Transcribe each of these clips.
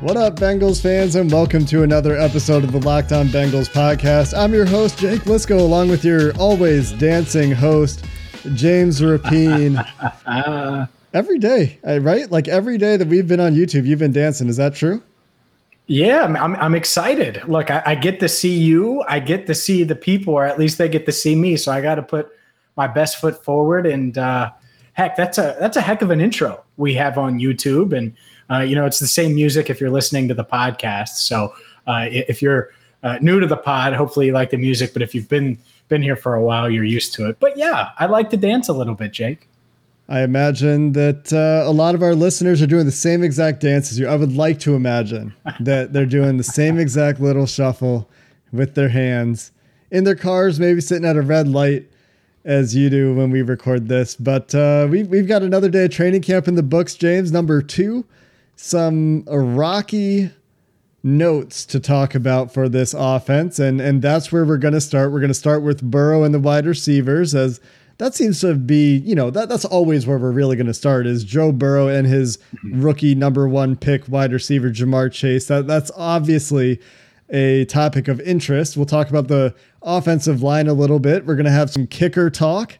What up, Bengals fans, and welcome to another episode of the Locked On Bengals podcast. I'm your host, Jake Liskow, along with your always dancing host, James Rapien. every day, right? Like every day that we've been on YouTube, you've been dancing. Is that true? Yeah, I'm, I'm excited. Look, I, I get to see you. I get to see the people, or at least they get to see me. So I got to put my best foot forward. And uh, heck, that's a that's a heck of an intro we have on YouTube. And uh, you know, it's the same music if you're listening to the podcast. So uh, if you're uh, new to the pod, hopefully you like the music. But if you've been been here for a while, you're used to it. But yeah, I like to dance a little bit, Jake. I imagine that uh, a lot of our listeners are doing the same exact dance as you. I would like to imagine that they're doing the same exact little shuffle with their hands in their cars, maybe sitting at a red light as you do when we record this. But uh, we've, we've got another day of training camp in the books, James, number two some rocky notes to talk about for this offense, and and that's where we're going to start. We're going to start with Burrow and the wide receivers, as that seems to be, you know, that that's always where we're really going to start is Joe Burrow and his rookie number one pick wide receiver Ja'Marr Chase. That that's obviously a topic of interest. We'll talk about the offensive line a little bit. We're going to have some kicker talk.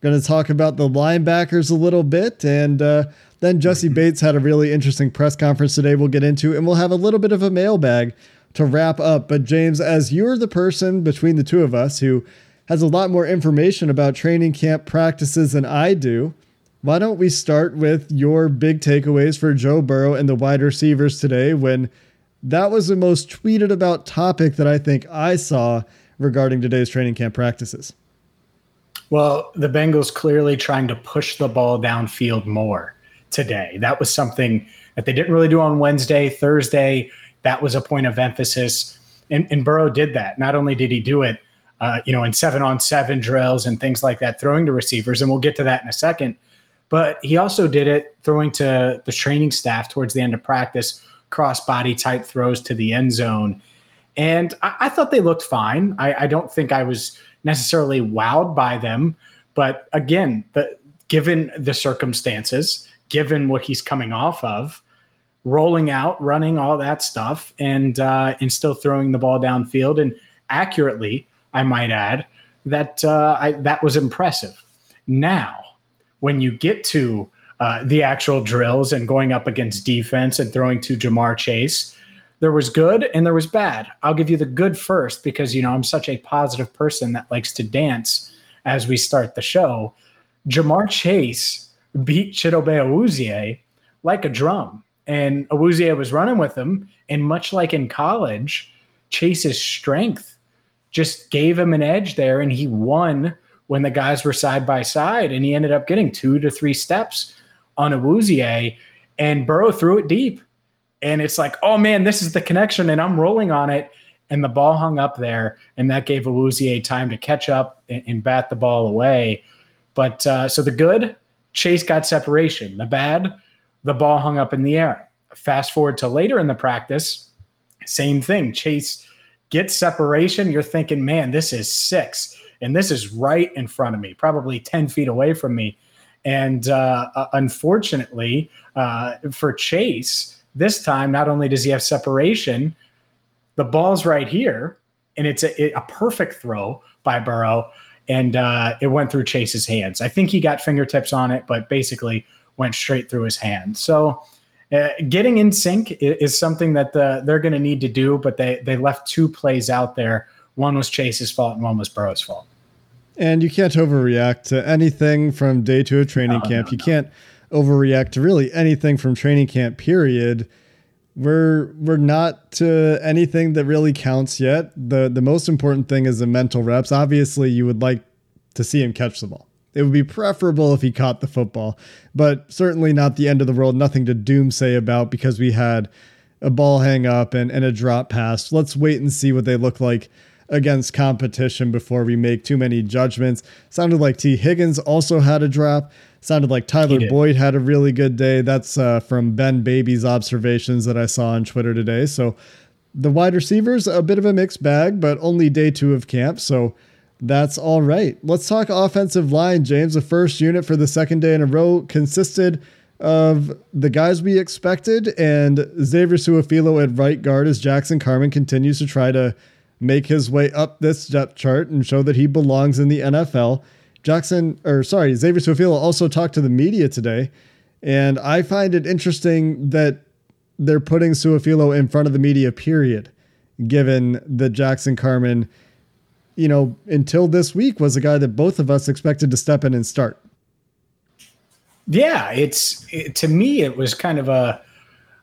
We're Going to talk about the linebackers a little bit, and uh, then Jessie Bates had a really interesting press conference today we'll get into, and we'll have a little bit of a mailbag to wrap up. But James, as you're the person between the two of us who has a lot more information about training camp practices than I do, why don't we start with your big takeaways for Joe Burrow and the wide receivers today when that was the most tweeted about topic that I think I saw regarding today's training camp practices? Well, the Bengals clearly trying to push the ball downfield more today. That was something that they didn't really do on Wednesday, Thursday. That was a point of emphasis. And, and Burrow did that. Not only did he do it, uh, you know, in seven on seven drills and things like that, throwing to receivers, and we'll get to that in a second. But he also did it throwing to the training staff towards the end of practice, cross body type throws to the end zone. And I, I thought they looked fine. I, I, don't think I was necessarily wowed by them. But again, the, given the circumstances, given what he's coming off of, rolling out, running all that stuff, and uh, and still throwing the ball downfield and accurately, I might add that uh, I, that was impressive. Now, when you get to uh, the actual drills and going up against defense and throwing to Ja'Marr Chase, there was good and there was bad. I'll give you the good first because you know I'm such a positive person that likes to dance as we start the show. Ja'Marr Chase beat Chidobe Awuzie like a drum. And Awuzie was running with him. And much like in college, Chase's strength just gave him an edge there. And he won when the guys were side by side. And he ended up getting two to three steps on Awuzie. And Burrow threw it deep. And it's like, oh man, this is the connection. And I'm rolling on it. And the ball hung up there. And that gave Awuzie time to catch up and, and bat the ball away. But uh, so the good, Chase got separation. The bad, the ball hung up in the air. Fast forward to later in the practice, same thing. Chase gets separation. You're thinking, man, this is six. And this is right in front of me, probably 10 feet away from me. And uh, uh, unfortunately uh, for Chase, this time, not only does he have separation, the ball's right here. and it's a, a perfect throw by Burrow, and uh, it went through Chase's hands. I think he got fingertips on it, but basically went straight through his hand. So. Uh, getting in sync is, is something that the, they're going to need to do, but they they left two plays out there. One was Chase's fault, and one was Burrow's fault. And you can't overreact to anything from day two of training no, camp. No, you no. can't overreact to really anything from training camp. Period we're we're not to anything that really counts yet. The the most important thing is the mental reps. Obviously, you would like to see him catch the ball. It would be preferable if he caught the football, but certainly not the end of the world. Nothing to doomsay about because we had a ball hang up and, and a drop pass. Let's wait and see what they look like against competition before we make too many judgments. Sounded like Tee Higgins also had a drop. Sounded like Tyler Boyd had a really good day. That's uh, from Ben Baby's observations that I saw on Twitter today. So the wide receivers, a bit of a mixed bag, but only day two of camp. So that's all right. Let's talk offensive line, James. The first unit for the second day in a row consisted of the guys we expected and Xavier Su'a-Filo at right guard as Jackson Carman continues to try to make his way up this depth chart and show that he belongs in the NFL. Jackson, or sorry, Xavier Su'a-Filo also talked to the media today, and I find it interesting that they're putting Su'a-Filo in front of the media. Period. Given that Jackson Carman, you know, until this week was a guy that both of us expected to step in and start. Yeah, it's it, to me it was kind of a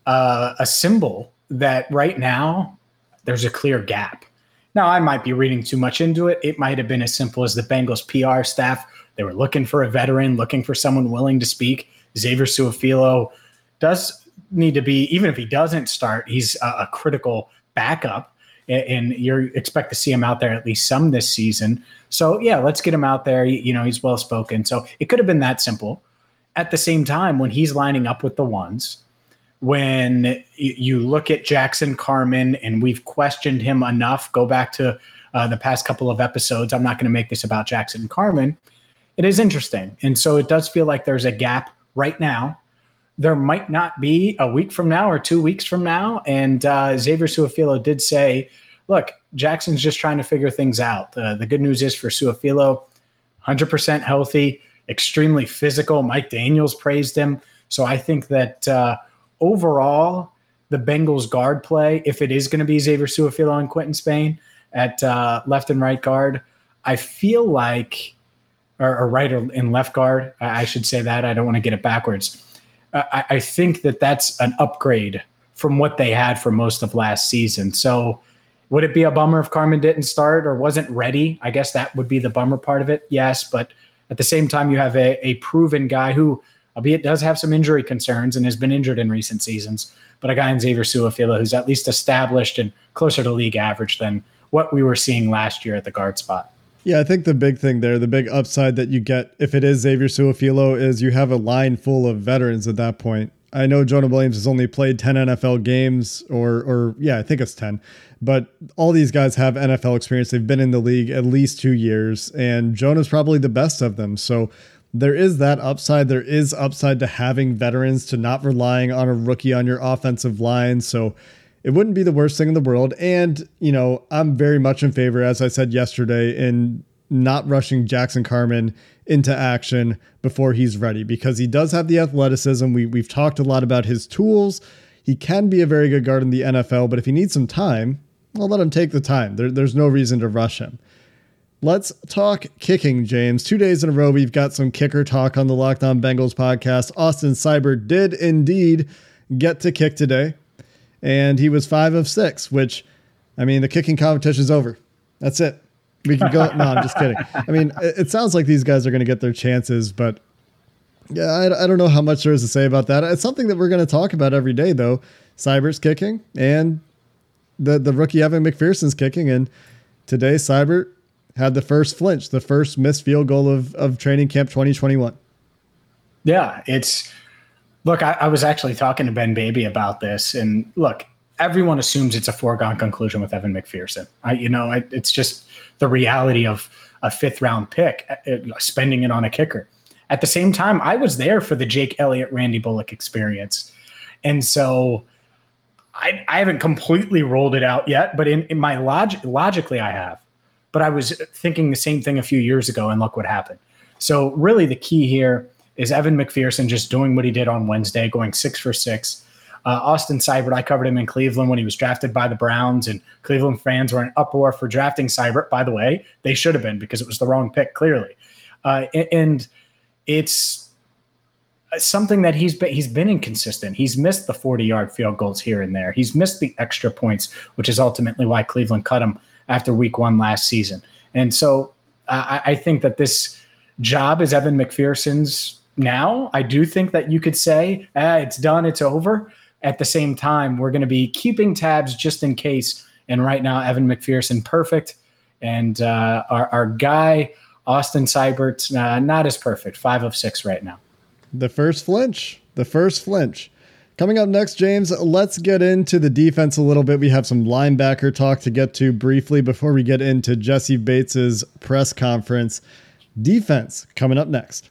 uh, a symbol that right now there's a clear gap now, I might be reading too much into it. It might have been as simple as the Bengals PR staff. They were looking for a veteran, looking for someone willing to speak. Xavier Su'a-Filo does need to be, even if he doesn't start, he's a, a critical backup. And you expect to see him out there at least some this season. So, yeah, let's get him out there. You know, he's well spoken. So it could have been that simple. At the same time, when he's lining up with the ones, when you look at Jackson Carman and we've questioned him enough. Go back to uh, the past couple of episodes. I'm not going to make this about Jackson Carman. It is interesting. And so it does feel like there's a gap right now. There might not be a week from now or two weeks from now. And uh, Xavier Su'a-Filo did say, look, Jackson's just trying to figure things out. Uh, the good news is for Su'a-Filo, 100% healthy, extremely physical. Mike Daniels praised him. So I think that uh, overall, the Bengals guard play, if it is going to be Xavier Su'a-Filo and Quinton Spain at uh, left and right guard, I feel like, or, or right and left guard, I should say that. I don't want to get it backwards. I, I think that that's an upgrade from what they had for most of last season. So, would it be a bummer if Carman didn't start or wasn't ready? I guess that would be the bummer part of it. Yes, but at the same time, you have a, a proven guy who albeit does have some injury concerns and has been injured in recent seasons. But a guy in Xavier Su'a-Filo who's at least established and closer to league average than what we were seeing last year at the guard spot. Yeah, I think the big thing there, the big upside that you get if it is Xavier Su'a-Filo is you have a line full of veterans at that point. I know Jonah Williams has only played 10 NFL games or or yeah, I think it's 10. But all these guys have NFL experience. They've been in the league at least 2 years and Jonah's probably the best of them. So there is that upside. There is upside to having veterans, to not relying on a rookie on your offensive line. So it wouldn't be the worst thing in the world. And, you know, I'm very much in favor, as I said yesterday, in not rushing Jackson Carman into action before he's ready because he does have the athleticism. We, we've talked a lot about his tools. He can be a very good guard in the NFL, but if he needs some time, I'll let him take the time. There, there's no reason to rush him. Let's talk kicking, James. Two days in a row, we've got some kicker talk on the Locked On Bengals podcast. Austin Seibert did indeed get to kick today, and he was five of six, which, I mean, the kicking competition's over. That's it. We can go. no, I'm just kidding. I mean, it, sounds like these guys are going to get their chances, but yeah, I, I don't know how much there is to say about that. It's something that we're going to talk about every day, though. Seibert's kicking and the the rookie Evan McPherson's kicking, and today Seibert had the first flinch, the first missed field goal of, of training camp 2021. Yeah, it's look, I, I was actually talking to Ben Baby about this, and look, everyone assumes it's a foregone conclusion with Evan McPherson. I, you know, I, it's just the reality of a fifth round pick, uh, spending it on a kicker. At the same time, I was there for the Jake Elliott, Randy Bullock experience. And so I, I haven't completely rolled it out yet, but in, in my logic, logically, I have. But I was thinking the same thing a few years ago, and look what happened. So, really, the key here is Evan McPherson just doing what he did on Wednesday, going six for six. Uh, Austin Seibert, I covered him in Cleveland when he was drafted by the Browns, and Cleveland fans were in uproar for drafting Seibert. By the way, they should have been because it was the wrong pick, clearly. Uh, and it's something that he's been he's been inconsistent. He's missed the 40 yard field goals here and there. He's missed the extra points, which is ultimately why Cleveland cut him after week one last season. And so uh, I think that this job is Evan McPherson's now. I do think that you could say ah, it's done, it's over. At the same time, we're going to be keeping tabs just in case. And right now, Evan McPherson, perfect. And uh, our, our guy, Austin Seibert, uh, not as perfect, five of six right now. The first flinch. The first flinch. Coming up next, James, let's get into the defense a little bit. We have some linebacker talk to get to briefly before we get into Jessie Bates's press conference. Defense coming up next.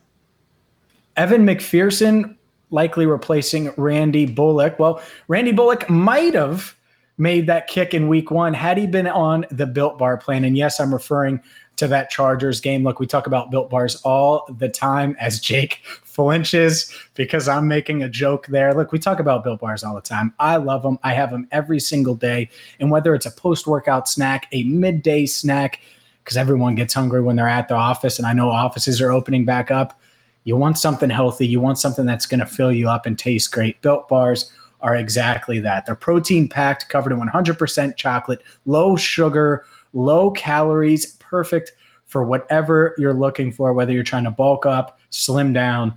Evan McPherson likely replacing Randy Bullock. Well, Randy Bullock might have made that kick in week one had he been on the built bar plan. And yes, I'm referring to that Chargers game. Look, we talk about built bars all the time as Jake flinches because I'm making a joke there. Look, we talk about built bars all the time. I love them. I have them every single day. And whether it's a post workout snack, a midday snack, because everyone gets hungry when they're at the office, and I know offices are opening back up. You want something healthy. You want something that's going to fill you up and taste great. Built bars are exactly that. They're protein packed, covered in 100% chocolate, low sugar, low calories, perfect for whatever you're looking for, whether you're trying to bulk up, slim down.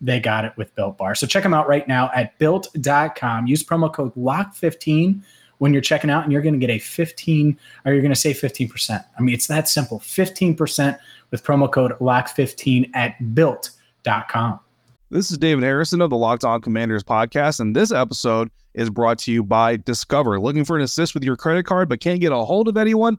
They got it with Built Bar. So check them out right now at built.com. Use promo code LOCK15 when you're checking out, and you're going to get a 15 or you're going to save 15%. I mean, it's that simple 15% with promo code LOCK15 at built.com. This is David Harrison of the Locked On Commanders podcast, and this episode is brought to you by Discover. Looking for an assist with your credit card but can't get a hold of anyone?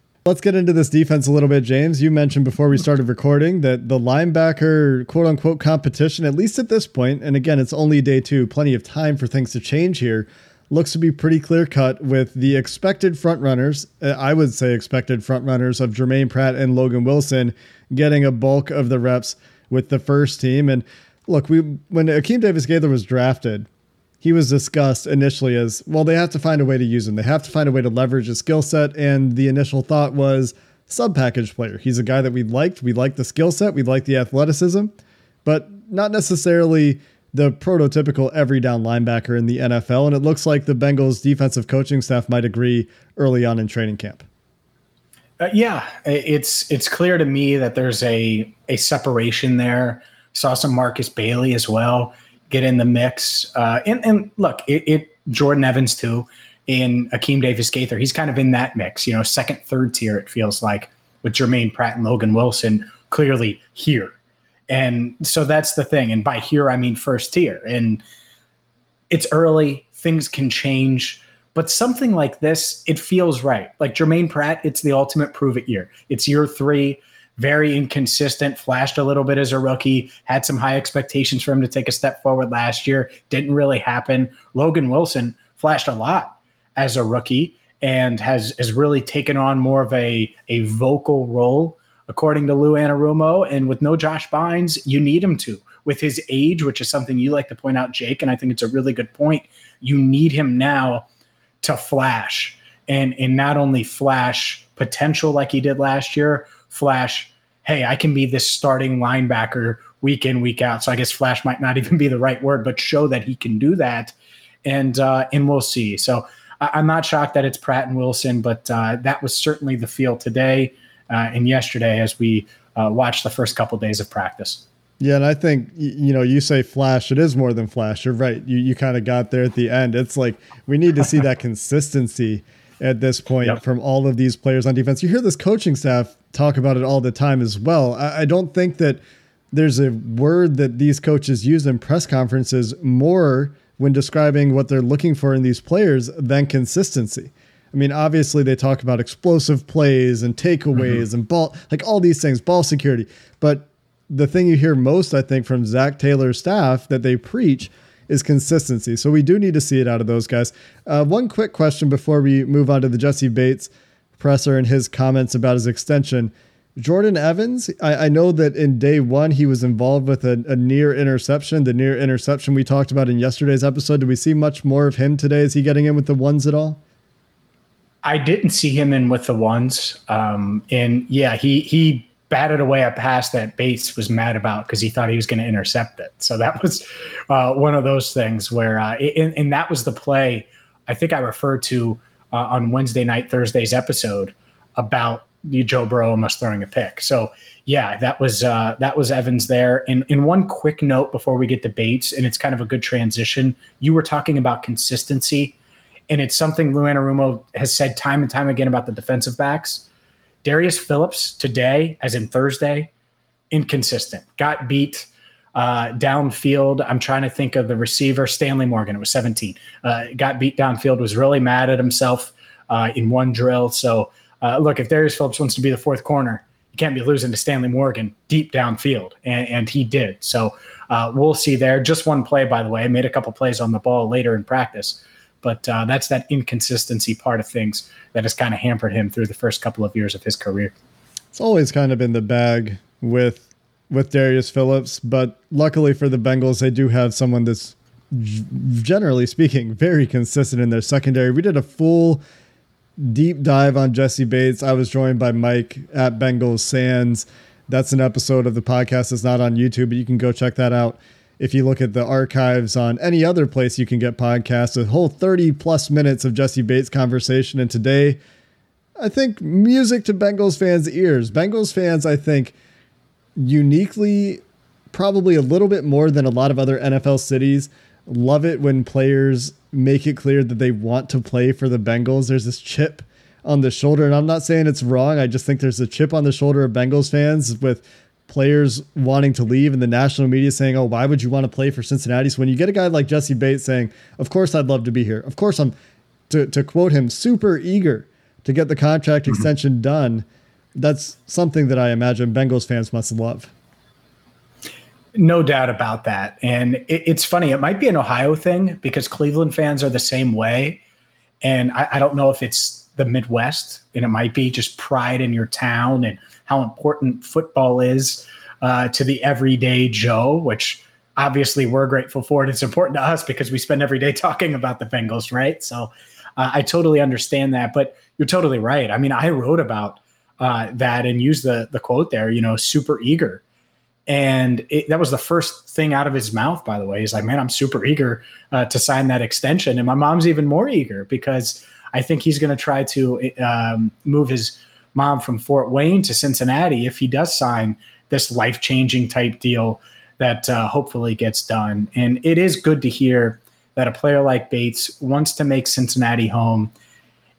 Let's get into this defense a little bit, James. You mentioned before we started recording that the linebacker quote unquote competition, at least at this point, and again, it's only day two, plenty of time for things to change here, looks to be pretty clear cut with the expected front runners. Uh, I would say expected front runners of Germaine Pratt and Logan Wilson getting a bulk of the reps with the first team. And look, we when Akeem Davis Gaither was drafted, he was discussed initially as well, they have to find a way to use him. They have to find a way to leverage his skill set. And the initial thought was sub package player. He's a guy that we liked. We liked the skill set, we liked the athleticism, but not necessarily the prototypical every down linebacker in the NFL. And it looks like the Bengals defensive coaching staff might agree early on in training camp. Uh, yeah, it's it's clear to me that there's a a separation there. Saw some Markus Bailey as well get in the mix. Uh, and, and look, it, it, Jordan Evans too, in Akeem Davis Gaither, he's kind of in that mix. You know, second, third tier. It feels like with Germaine Pratt and Logan Wilson clearly here. And so that's the thing. And by here, I mean first tier. And it's early, things can change. But something like this, it feels right. Like Germaine Pratt, it's the ultimate prove it year. It's year three very inconsistent, flashed a little bit as a rookie, had some high expectations for him to take a step forward last year. Didn't really happen. Logan Wilson flashed a lot as a rookie and has has really taken on more of a, a vocal role, according to Lou Anarumo. And with no Josh Bynes, you need him to. With his age, which is something you like to point out, Jake, and I think it's a really good point, you need him now to flash and and not only flash potential like he did last year, flash hey, I can be this starting linebacker week in, week out. So I guess flash might not even be the right word, but show that he can do that. And uh, and we'll see. So I- am not shocked that it's Pratt and Wilson, but uh, that was certainly the feel today uh, and yesterday as we uh, watched the first couple days of practice. Yeah, and I think you know, you say flash, it is more than flash. You're right. You you kind of got there at the end. It's like we need to see that consistency at this point yep. from all of these players on defense. You hear this coaching staff talk about it all the time as well. I, I don't think that there's a word that these coaches use in press conferences more when describing what they're looking for in these players than consistency. I mean, obviously they talk about explosive plays and takeaways mm-hmm. and ball, like all these things, ball security. But the thing you hear most, I think, from Zac Taylor's staff that they preach is consistency. So we do need to see it out of those guys. Uh, one quick question before we move on to the Jessie Bates presser and his comments about his extension. Jordan Evans, I, I, know that in day one he was involved with a, a, near interception, the near interception we talked about in yesterday's episode. Do we see much more of him today? Is he getting in with the ones at all? I didn't see him in with the ones. Um, and yeah, he he batted away a pass that Bates was mad about because he thought he was going to intercept it. So that was uh, one of those things where, uh, and, and, that was the play I think I referred to uh, on Wednesday night, Thursday's episode about the Joe Burrow almost throwing a pick. So yeah, that was uh, that was Evans there. And in one quick note before we get to Bates, and it's kind of a good transition. You were talking about consistency, and it's something Lou Anarumo has said time and time again about the defensive backs. Darius Phillips today, as in Thursday, inconsistent. Got beat uh, downfield. I'm trying to think of the receiver, Stanley Morgan. It was 17. Uh, got beat downfield. Was really mad at himself uh, in one drill. So uh, look, if Darius Phillips wants to be the fourth corner, you can't be losing to Stanley Morgan deep downfield, and, and he did. So uh, we'll see there. Just one play, by the way. Made a couple plays on the ball later in practice, but uh, that's that inconsistency part of things that has kind of hampered him through the first couple of years of his career. It's always kind of been the bag with with Darius Phillips, but luckily for the Bengals, they do have someone that's generally speaking very consistent in their secondary. We did a full deep dive on Jessie Bates. I was joined by Mike at Bengals Sands. That's an episode of the podcast that's not on YouTube, but you can go check that out. If you look at the archives on any other place you can get podcasts, a whole 30 plus minutes of Jessie Bates conversation. And today, I think music to Bengals fans' ears. Bengals fans, I think, uniquely, probably a little bit more than a lot of other NFL cities, love it when players make it clear that they want to play for the Bengals. There's this chip on the shoulder, and I'm not saying it's wrong. I just think there's a chip on the shoulder of Bengals fans with players wanting to leave and the national media saying, "Oh, why would you want to play for Cincinnati?" So when you get a guy like Jessie Bates saying, "Of course I'd love to be here. Of course I'm," to to quote him, super eager to get the contract mm-hmm. extension done. That's something that I imagine Bengals fans must love. No doubt about that. And it, it's funny, it might be an Ohio thing because Cleveland fans are the same way. And I, I don't know if it's the Midwest, and it might be just pride in your town and how important football is uh, to the everyday Joe, which obviously we're grateful for. And it's important to us because we spend every day talking about the Bengals, right? So uh, I totally understand that. But you're totally right. I mean, I wrote about uh, that and used the the quote there. You know, super eager and it, that was the first thing out of his mouth, by the way. He's like, man, I'm super eager uh, to sign that extension. And my mom's even more eager because I think he's going to try to um, move his mom from Fort Wayne to Cincinnati if he does sign this life changing type deal that uh, hopefully gets done. And it is good to hear that a player like Bates wants to make Cincinnati home.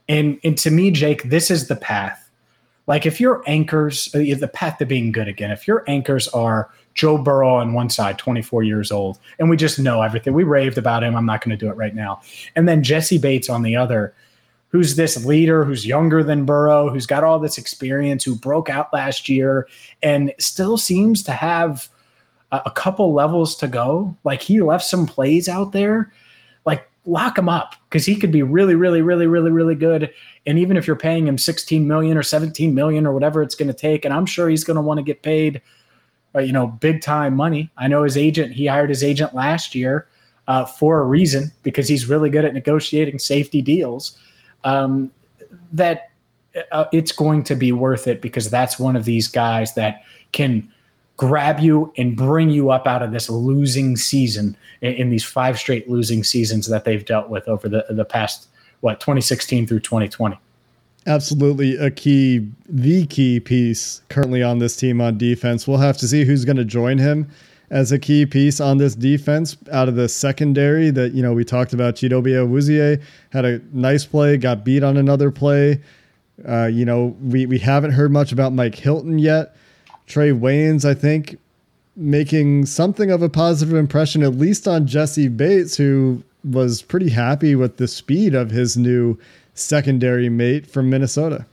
And, and to me, Jake, this is the path like if your anchors, uh, the path to being good again, if your anchors are Joe Burrow on one side, 24 years old, and we just know everything. We raved about him. I'm not going to do it right now. And then Jessie Bates on the other, who's this leader who's younger than Burrow, who's got all this experience, who broke out last year and still seems to have a, a couple levels to go. Like he left some plays out there. Lock him up because he could be really, really, really, really, really good. And even if you're paying him 16 million or 17 million or whatever it's going to take, and I'm sure he's going to want to get paid, uh, you know, big time money. I know his agent, he hired his agent last year uh, for a reason because he's really good at negotiating safety deals. Um, that uh, it's going to be worth it because that's one of these guys that can grab you and bring you up out of this losing season in, in, these five straight losing seasons that they've dealt with over the the past what 2016 through 2020 absolutely a key the key piece currently on this team on defense. We'll have to see who's going to join him as a key piece on this defense out of the secondary that you know we talked about. Chidobe Awuzie had a nice play got beat on another play. Uh, you know, we, we haven't heard much about Mike Hilton yet. Trae Waynes, I think, making something of a positive impression, at least on Jessie Bates, who was pretty happy with the speed of his new secondary mate from Minnesota.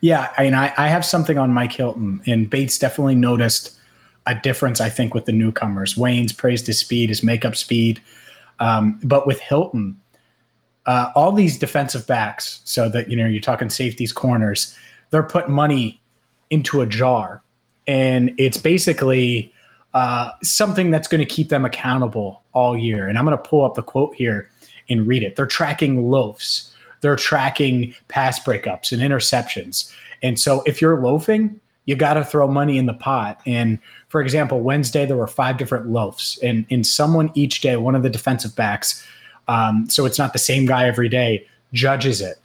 Yeah, I mean, I, I have something on Mike Hilton, and Bates definitely noticed a difference, I think, with the newcomers. Waynes praised his speed, his makeup speed. Um, but with Hilton, uh, all these defensive backs, so that, you know, you're talking safeties, corners, they're putting money into a jar. And it's basically uh, something that's going to keep them accountable all year. And I'm going to pull up the quote here and read it. They're tracking loafs, they're tracking pass breakups and interceptions. And so if you're loafing, you got to throw money in the pot. And for example, Wednesday, there were five different loafs, and, and someone each day, one of the defensive backs, um, so it's not the same guy every day, judges it.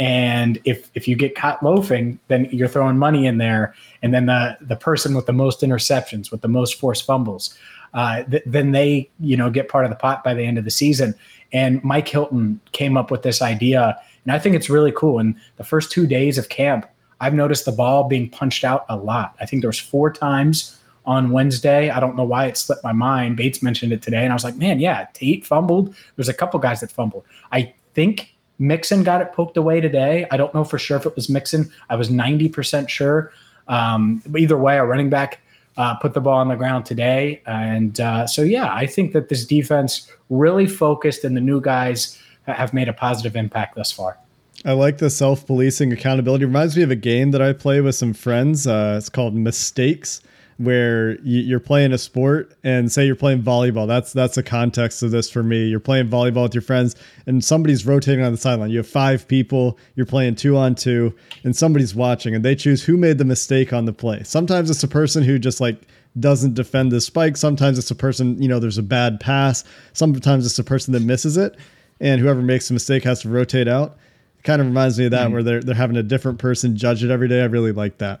And if if you get caught loafing, then you're throwing money in there, and then the the person with the most interceptions, with the most forced fumbles, uh, th- then they you know get part of the pot by the end of the season. And Mike Hilton came up with this idea, and I think it's really cool. And the first two days of camp, I've noticed the ball being punched out a lot. I think there was four times on Wednesday. I don't know why it slipped my mind. Bates mentioned it today, and I was like, man, yeah, Tate fumbled. There's a couple guys that fumbled. I think Mixon got it poked away today. I don't know for sure if it was Mixon. I was 90% sure. Um, either way, a running back uh, put the ball on the ground today. And uh, so, yeah, I think that this defense really focused and the new guys have made a positive impact thus far. I like the self policing accountability. Reminds me of a game that I play with some friends. Uh, it's called Mistakes where you're playing a sport and say you're playing volleyball. That's that's the context of this for me. You're playing volleyball with your friends and somebody's rotating on the sideline. You have five people, you're playing two on two, and somebody's watching and they choose who made the mistake on the play. Sometimes it's a person who just like doesn't defend the spike. Sometimes it's a person, you know, there's a bad pass. Sometimes it's a person that misses it. And whoever makes the mistake has to rotate out. It kind of reminds me of that mm-hmm. where they're they're having a different person judge it every day. I really like that.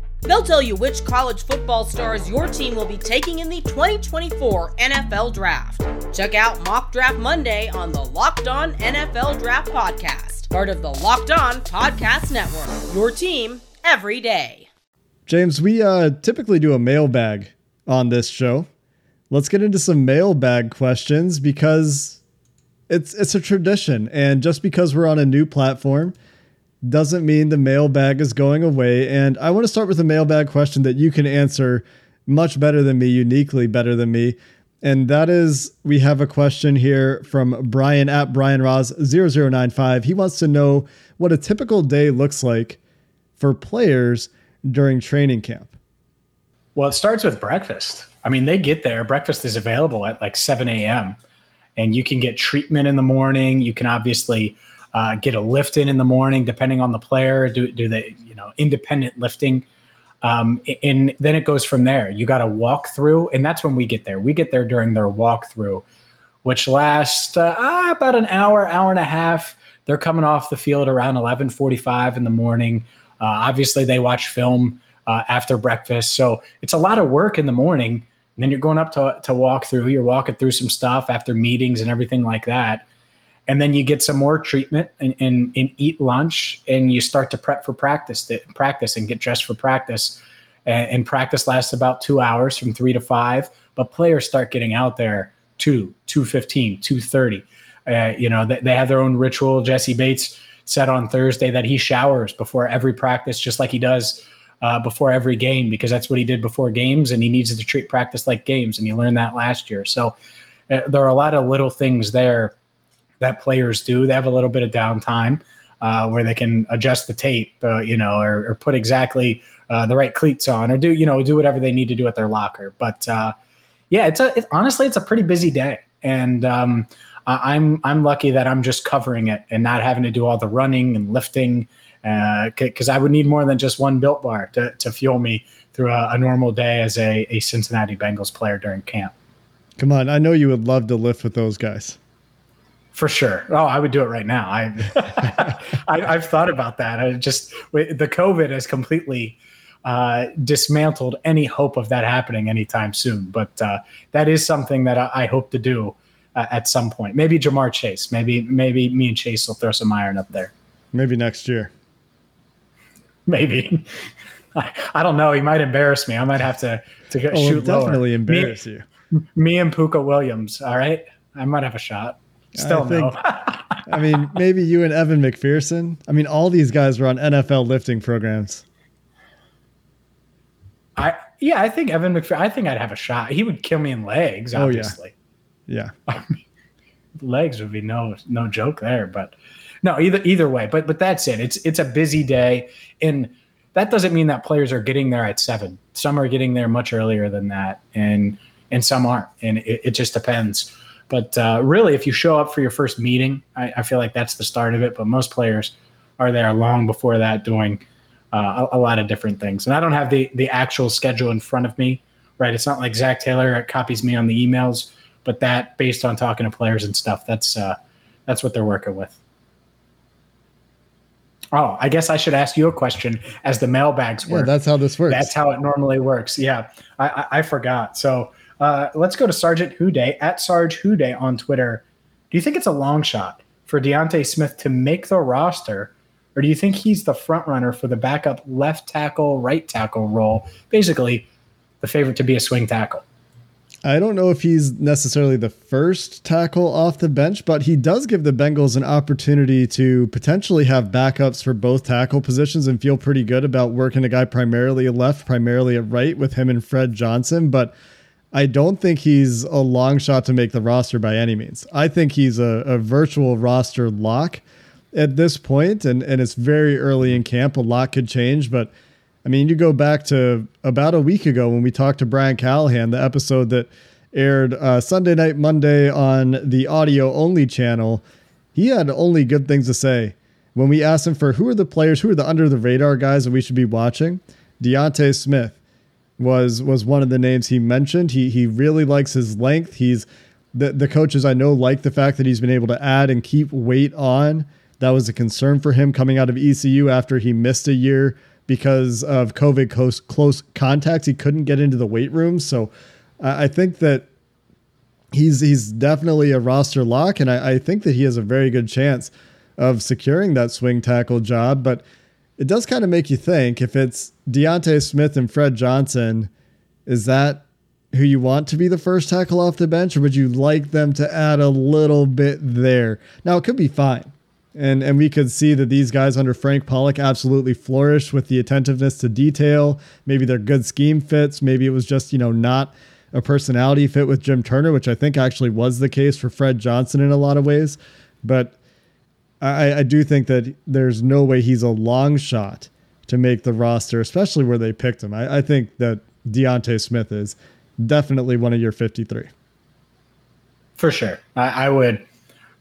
They'll tell you which college football stars your team will be taking in the 2024 NFL Draft. Check out Mock Draft Monday on the Locked On NFL Draft Podcast part of the Locked On Podcast Network. Your team every day. James, we uh, typically do a mailbag on this show. Let's get into some mailbag questions because it's it's a tradition, and just because we're on a new platform doesn't mean the mailbag is going away. And I want to start with a mailbag question that you can answer much better than me, uniquely better than me. And that is, we have a question here from Brian at Brian Ross 0095. He wants to know what a typical day looks like for players during training camp. Well, it starts with breakfast. I mean, they get there, breakfast is available at like 7 a.m., and you can get treatment in the morning. You can obviously uh, get a lift in in the morning, depending on the player. Do, do they, you know, independent lifting um, and then it goes from there. You got to walk through, and that's when we get there. We get there during their walkthrough, which lasts uh, about an hour, hour and a half. They're coming off the field around 11:45 in the morning. Uh, obviously, they watch film uh, after breakfast, so it's a lot of work in the morning. And then you're going up to to walk through. You're walking through some stuff after meetings and everything like that and then you get some more treatment and, and, and eat lunch and you start to prep for practice practice and get dressed for practice. And, and, practice lasts about two hours from three to five but players start getting out there 2 215 230 uh, you know they, they have their own ritual. Jessie bates said on thursday that he showers before every practice just like he does uh, before every game because that's what he did before games and he needs to treat practice like games. And he learned that last year. So uh, there are a lot of little things there that players do. They have a little bit of downtime uh, where they can adjust the tape, uh, you know, or, or put exactly uh, the right cleats on, or do you know do whatever they need to do at their locker. But uh, yeah, it's a it, honestly it's a pretty busy day, and um, I'm I'm lucky that I'm just covering it and not having to do all the running and lifting because uh, I would need more than just one built bar to, to fuel me through a, a normal day as a, a Cincinnati Bengals player during camp. Come on, I know you would love to lift with those guys. For sure. Oh, I would do it right now. I, I have thought about that. I just the COVID has completely uh, dismantled any hope of that happening anytime soon. But uh, that is something that I, I hope to do uh, at some point. Maybe Ja'Marr Chase. Maybe maybe me and Chase will throw some iron up there. Maybe next year. Maybe. I, I don't know. He might embarrass me. I might have to to oh, shoot definitely lower. embarrass me, you. Me and Pooka Williams. All right. I might have a shot. Still I think, no. I mean, maybe you and Evan McPherson. I mean, all these guys were on NFL lifting programs. I yeah, I think Evan McPherson. I think I'd have a shot. He would kill me in legs, obviously. Oh, yeah. Yeah. legs would be no no joke there, but no, either either way. But but that's it. It's it's a busy day, and that doesn't mean that players are getting there at seven. Some are getting there much earlier than that, and and some aren't, and it, it just depends. But uh, really, if you show up for your first meeting, I, I, feel like that's the start of it. But most players are there long before that, doing uh, a, a, lot of different things. And I don't have the the actual schedule in front of me, right? It's not like Zac Taylor copies me on the emails, but that based on talking to players and stuff, that's uh, that's what they're working with. Oh, I guess I should ask you a question as the mailbags work. Yeah, that's how this works. That's how it normally works. Yeah, I, I, I forgot. So uh, let's go to Sergeant Houday at Sarge Houday on Twitter. Do you think it's a long shot for D'Ante Smith to make the roster, or do you think he's the front runner for the backup left tackle, right tackle role? Basically, the favorite to be a swing tackle. I don't know if he's necessarily the first tackle off the bench, but he does give the Bengals an opportunity to potentially have backups for both tackle positions and feel pretty good about working a guy primarily left, primarily at right with him and Fred Johnson. But I don't think he's a long shot to make the roster by any means. I think he's a, a virtual roster lock at this point, and, and it's very early in camp. A lot could change, but I mean, you go back to about a week ago when we talked to Brian Callahan, the episode that aired uh, Sunday night, Monday on the audio only channel. He had only good things to say when we asked him for who are the players, who are the under the radar guys that we should be watching. D'Ante Smith was was one of the names he mentioned. He he really likes his length. He's the the coaches I know like the fact that he's been able to add and keep weight on. That was a concern for him coming out of ECU after he missed a year because of COVID close, close contacts. He couldn't get into the weight room. So I think that he's he's definitely a roster lock, and I, I think that he has a very good chance of securing that swing tackle job. But it does kind of make you think if it's D'Ante Smith and Fred Johnson, is that who you want to be the first tackle off the bench, or would you like them to add a little bit there? Now it could be fine and and we could see that these guys under Frank Pollack absolutely flourished with the attentiveness to detail. Maybe they're good scheme fits. Maybe it was just you know not a personality fit with Jim Turner, which I think actually was the case for Fred Johnson in a lot of ways. But I, I do think that there's no way he's a long shot to make the roster, especially where they picked him. I, I think that D'Ante Smith is definitely one of your 53. For sure, I, I would,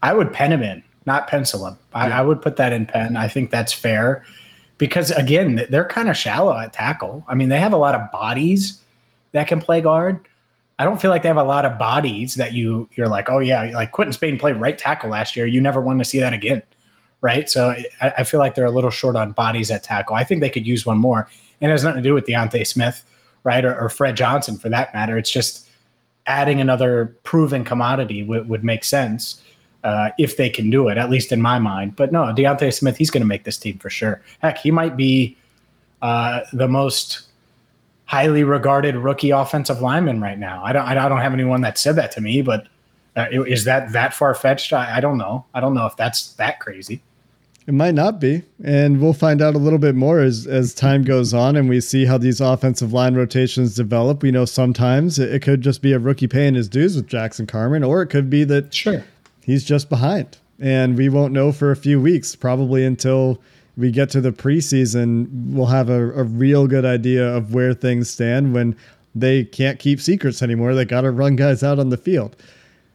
I would pen him in not pencil him. I, yeah. I, would put that in pen. I think that's fair because again, they're kind of shallow at tackle. I mean, they have a lot of bodies that can play guard. I don't feel like they have a lot of bodies that you you're like, oh yeah, like Quinton Spain played right tackle last year. You never want to see that again, right? So I, I, feel like they're a little short on bodies at tackle. I think they could use one more, and it has nothing to do with D'Ante Smith, right, or, or Fred Johnson for that matter. It's just adding another proven commodity w- would make sense uh, if they can do it, at least in my mind. But no, D'Ante Smith, he's going to make this team for sure. Heck, he might be uh, the most highly regarded rookie offensive lineman right now. I don't, I don't have anyone that said that to me, but uh, is that that far fetched? I, I don't know. I don't know if that's that crazy. It might not be, and we'll find out a little bit more as as time goes on, and we see how these offensive line rotations develop. We know sometimes it, it could just be a rookie paying his dues with Jackson Carman, or it could be that sure he's just behind. And we won't know for a few weeks, probably until we get to the preseason. We'll have a, a real good idea of where things stand when they can't keep secrets anymore. They got to run guys out on the field.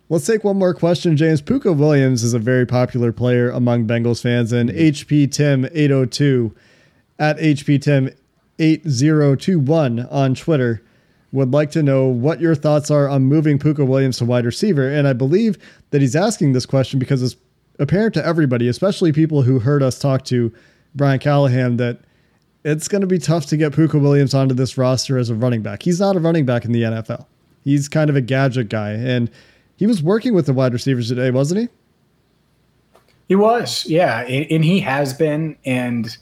Let's take one more question, James. Pooka Williams is a very popular player among Bengals fans, and mm-hmm. HP Tim 802 at HP Tim 8021 on Twitter would like to know what your thoughts are on moving Pooka Williams to wide receiver. And I believe that he's asking this question because it's apparent to everybody, especially people who heard us talk to Brian Callahan, that it's going to be tough to get Pooka Williams onto this roster as a running back. He's not a running back in the NFL. He's kind of a gadget guy. And he was working with the wide receivers today, wasn't he? He was, yeah. And he has been. And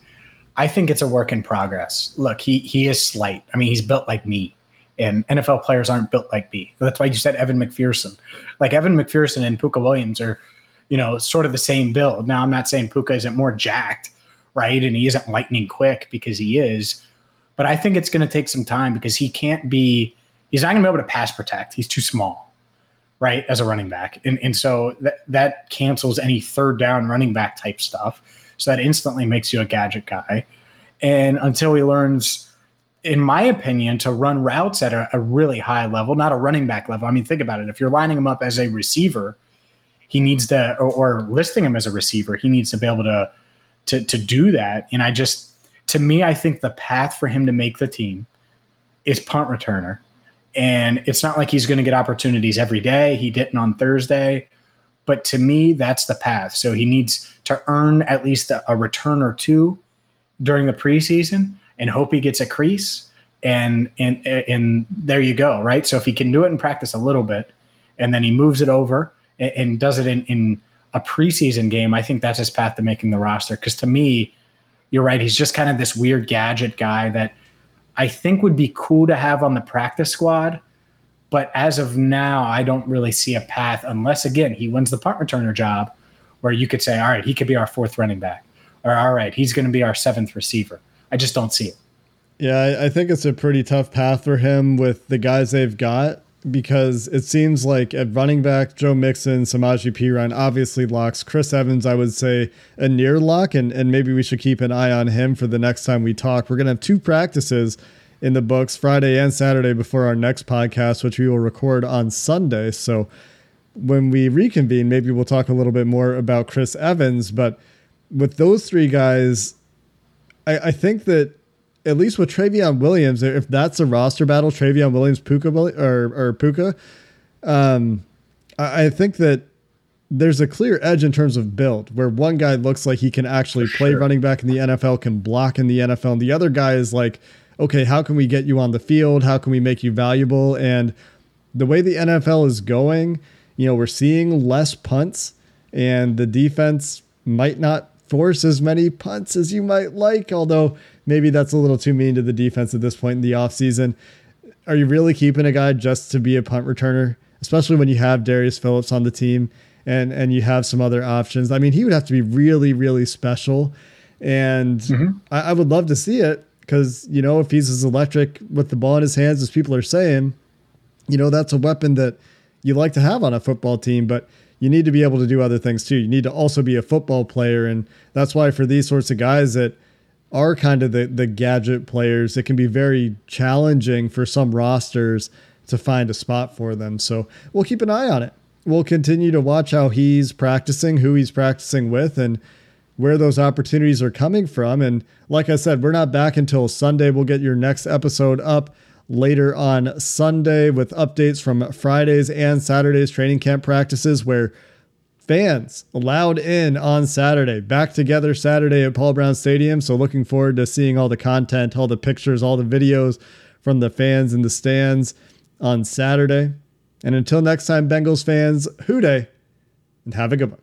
I think it's a work in progress. Look, he he is slight. I mean, he's built like me. And NFL players aren't built like me. That's why you said Evan McPherson. Like Evan McPherson and Pooka Williams are, you know, sort of the same build. Now I'm not saying Pooka isn't more jacked, right? And he isn't lightning quick because he is. But I think it's going to take some time because he can't be, he's not going to be able to pass protect. He's too small, right, as a running back. And, and so that, that cancels any third down running back type stuff. So that instantly makes you a gadget guy. And until he learns, in my opinion, to run routes at a, a really high level, not a running back level. I mean, think about it. If you're lining him up as a receiver, he needs to, or, or listing him as a receiver, he needs to be able to to to do that. And I just to me, I think the path for him to make the team is punt returner. And it's not like he's going to get opportunities every day. He didn't on Thursday. But to me, that's the path. So he needs to earn at least a, a return or two during the preseason and hope he gets a crease. And and and there you go, right? So if he can do it in practice a little bit, and then he moves it over and, and does it in, in a preseason game, I think that's his path to making the roster. Because to me, you're right. He's just kind of this weird gadget guy that I think would be cool to have on the practice squad. But as of now, I don't really see a path unless, again, he wins the punt returner job where you could say, all right, he could be our fourth running back, or all right, he's going to be our seventh receiver. I just don't see it. Yeah, I think it's a pretty tough path for him with the guys they've got because it seems like at running back, Joe Mixon, Samaje Perine obviously locks. Chris Evans, I would say a near lock, and, and maybe we should keep an eye on him for the next time we talk. We're going to have two practices in the books Friday and Saturday before our next podcast, which we will record on Sunday. So when we reconvene, maybe we'll talk a little bit more about Chris Evans. But with those three guys, I, I think that at least with Trayveon Williams, if that's a roster battle, Trayveon Williams, Pooka or or Pooka, um, I, I think that there's a clear edge in terms of build, where one guy looks like he can actually play sure. running back in the NFL, can block in the NFL, and the other guy is like, okay, how can we get you on the field? How can we make you valuable? And the way the NFL is going, you know, we're seeing less punts, and the defense might not force as many punts as you might like, although maybe that's a little too mean to the defense at this point in the offseason. Are you really keeping a guy just to be a punt returner, especially when you have Darius Phillips on the team and and you have some other options? I mean, he would have to be really, really special, and mm-hmm. I, I would love to see it because you know if he's as electric with the ball in his hands as people are saying, you know that's a weapon that you like to have on a football team, but you need to be able to do other things too. You need to also be a football player, and that's why for these sorts of guys that are kind of the the gadget players, it can be very challenging for some rosters to find a spot for them. So we'll keep an eye on it. We'll continue to watch how he's practicing, who he's practicing with, and where those opportunities are coming from. And like I said, we're not back until Sunday. We'll get your next episode up later on Sunday with updates from Fridays and Saturdays training camp practices where fans allowed in on Saturday, back together Saturday at Paul Brown Stadium. So looking forward to seeing all the content, all the pictures, all the videos from the fans in the stands on Saturday. And until next time, Bengals fans, Who Dey and have a good one.